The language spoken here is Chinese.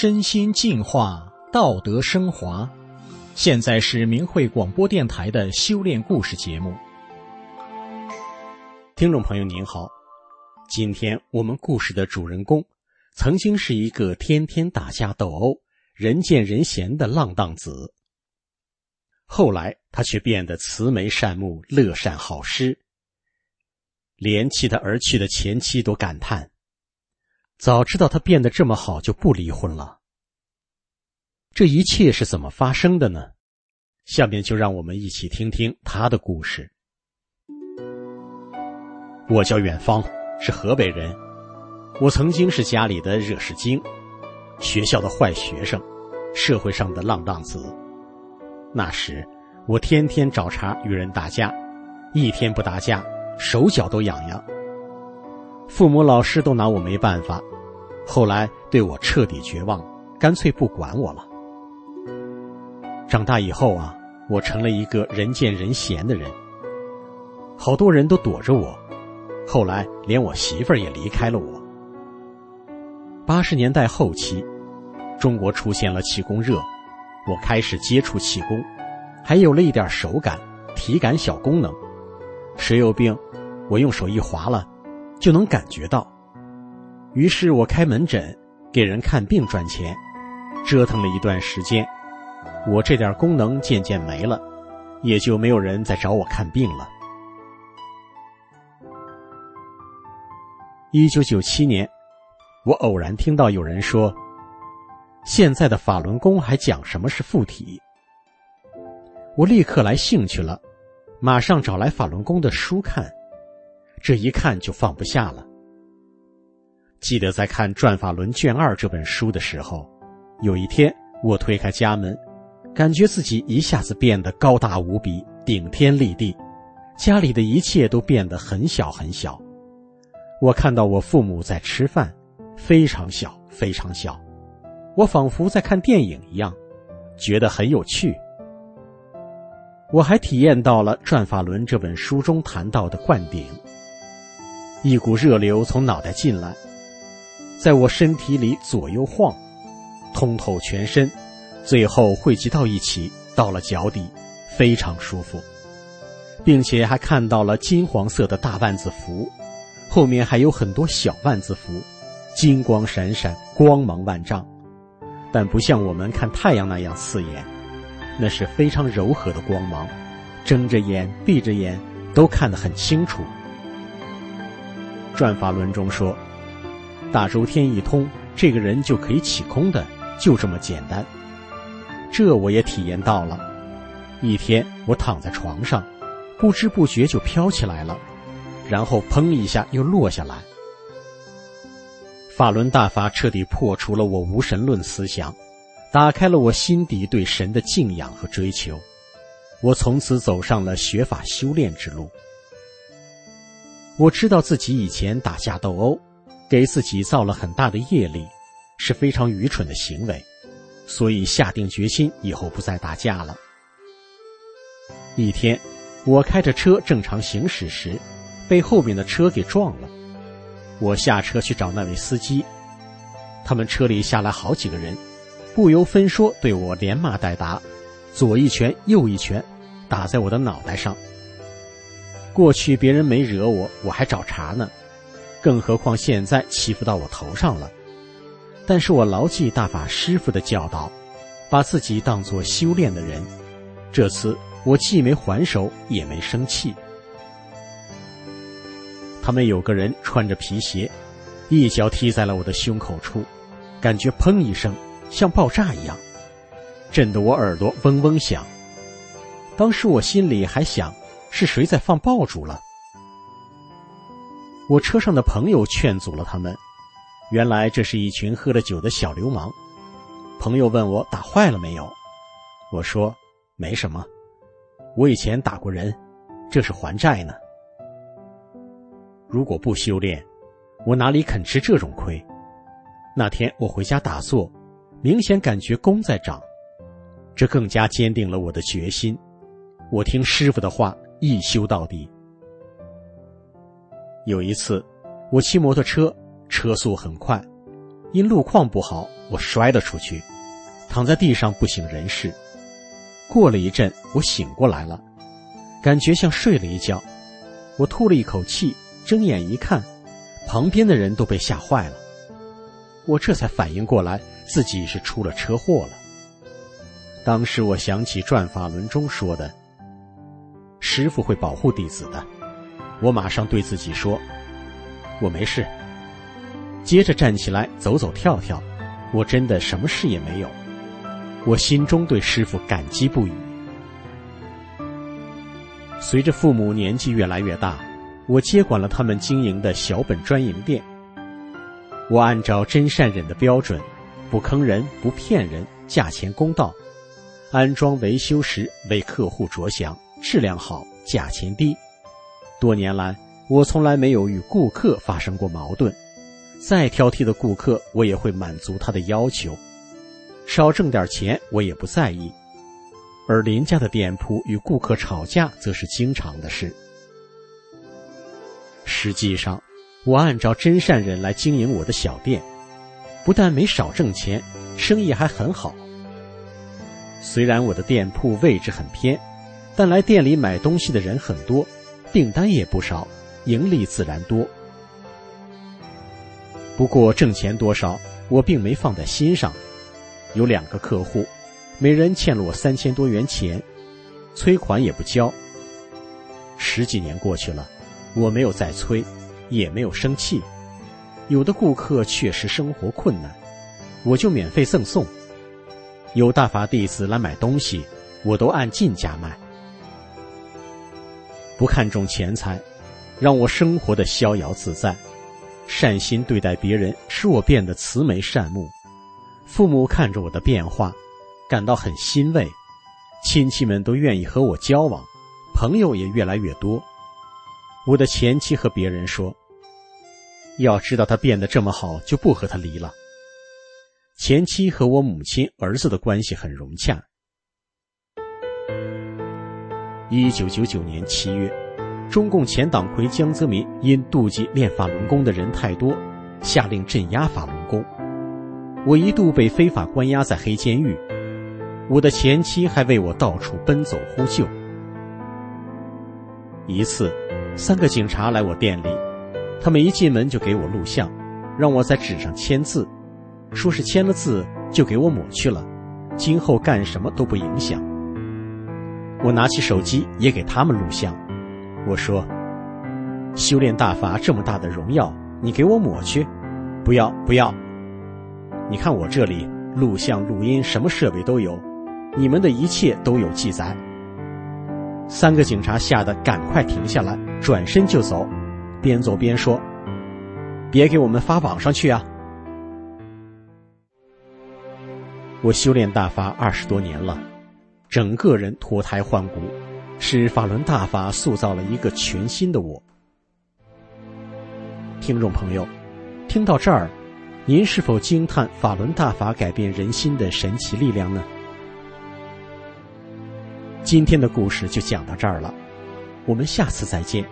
身心净化，道德升华。现在是明慧广播电台的修炼故事节目。听众朋友您好，今天我们故事的主人公曾经是一个天天打架斗殴、人见人嫌的浪荡子，后来他却变得慈眉善目、乐善好施，连弃他而去的前妻都感叹。早知道他变得这么好，就不离婚了。这一切是怎么发生的呢？下面就让我们一起听听他的故事。我叫远方，是河北人。我曾经是家里的惹事精，学校的坏学生，社会上的浪荡子。那时，我天天找茬与人打架，一天不打架，手脚都痒痒。父母、老师都拿我没办法，后来对我彻底绝望，干脆不管我了。长大以后啊，我成了一个人见人嫌的人，好多人都躲着我，后来连我媳妇儿也离开了我。八十年代后期，中国出现了气功热，我开始接触气功，还有了一点手感、体感小功能。谁有病，我用手一划了。就能感觉到，于是我开门诊，给人看病赚钱，折腾了一段时间，我这点功能渐渐没了，也就没有人再找我看病了。一九九七年，我偶然听到有人说，现在的法轮功还讲什么是附体，我立刻来兴趣了，马上找来法轮功的书看。这一看就放不下了。记得在看《转法轮》卷二这本书的时候，有一天我推开家门，感觉自己一下子变得高大无比、顶天立地，家里的一切都变得很小很小。我看到我父母在吃饭，非常小，非常小，我仿佛在看电影一样，觉得很有趣。我还体验到了《转法轮》这本书中谈到的灌顶。一股热流从脑袋进来，在我身体里左右晃，通透全身，最后汇集到一起，到了脚底，非常舒服，并且还看到了金黄色的大万字符，后面还有很多小万字符，金光闪闪，光芒万丈，但不像我们看太阳那样刺眼，那是非常柔和的光芒，睁着眼闭着眼都看得很清楚。转法轮中说：“大周天一通，这个人就可以起空的，就这么简单。”这我也体验到了。一天，我躺在床上，不知不觉就飘起来了，然后砰一下又落下来。法轮大法彻底破除了我无神论思想，打开了我心底对神的敬仰和追求。我从此走上了学法修炼之路。我知道自己以前打架斗殴，给自己造了很大的业力，是非常愚蠢的行为，所以下定决心以后不再打架了。一天，我开着车正常行驶时，被后面的车给撞了。我下车去找那位司机，他们车里下来好几个人，不由分说对我连骂带打，左一拳右一拳，打在我的脑袋上。过去别人没惹我，我还找茬呢，更何况现在欺负到我头上了。但是我牢记大法师父的教导，把自己当作修炼的人。这次我既没还手，也没生气。他们有个人穿着皮鞋，一脚踢在了我的胸口处，感觉砰一声，像爆炸一样，震得我耳朵嗡嗡响。当时我心里还想。是谁在放爆竹了？我车上的朋友劝阻了他们。原来这是一群喝了酒的小流氓。朋友问我打坏了没有？我说没什么。我以前打过人，这是还债呢。如果不修炼，我哪里肯吃这种亏？那天我回家打坐，明显感觉功在长，这更加坚定了我的决心。我听师傅的话。一修到底。有一次，我骑摩托车，车速很快，因路况不好，我摔了出去，躺在地上不省人事。过了一阵，我醒过来了，感觉像睡了一觉。我吐了一口气，睁眼一看，旁边的人都被吓坏了。我这才反应过来，自己是出了车祸了。当时我想起转法轮中说的：“师傅会保护弟子的。”我马上对自己说：“我没事。”接着站起来走走跳跳，我真的什么事也没有。我心中对师傅感激不已。随着父母年纪越来越大，我接管了他们经营的小本专营店。我按照真善忍的标准，不坑人、不骗人，价钱公道，安装维修时为客户着想，质量好，价钱低。多年来，我从来没有与顾客发生过矛盾。再挑剔的顾客，我也会满足他的要求。少挣点钱，我也不在意。而邻家的店铺与顾客吵架，则是经常的事。实际上，我按照真善人来经营我的小店，不但没少挣钱，生意还很好。虽然我的店铺位置很偏，但来店里买东西的人很多，订单也不少，盈利自然多。不过挣钱多少，我并没放在心上。有两个客户，每人欠了我三千多元钱，催款也不交。十几年过去了，我没有再催，也没有生气。有的顾客确实生活困难，我就免费赠送。有大法弟子来买东西，我都按进价卖。不看重钱财，让我生活的逍遥自在。善心对待别人，使我变得慈眉善目。父母看着我的变化，感到很欣慰。亲戚们都愿意和我交往，朋友也越来越多。我的前妻和别人说：“要知道他变得这么好，就不和他离了。”前妻和我母亲、儿子的关系很融洽。一九九九年七月。中共前党魁江泽民因妒忌练法轮功的人太多，下令镇压法轮功。我一度被非法关押在黑监狱，我的前妻还为我到处奔走呼救。一次，三个警察来我店里，他们一进门就给我录像，让我在纸上签字，说是签了字就给我抹去了，今后干什么都不影响。我拿起手机也给他们录像。我说：“修炼大法这么大的荣耀，你给我抹去？不要不要！你看我这里录像、录音，什么设备都有，你们的一切都有记载。”三个警察吓得赶快停下来，转身就走，边走边说：“别给我们发网上去啊！”我修炼大法二十多年了，整个人脱胎换骨。使法轮大法塑造了一个全新的我。听众朋友，听到这儿，您是否惊叹法轮大法改变人心的神奇力量呢？今天的故事就讲到这儿了，我们下次再见。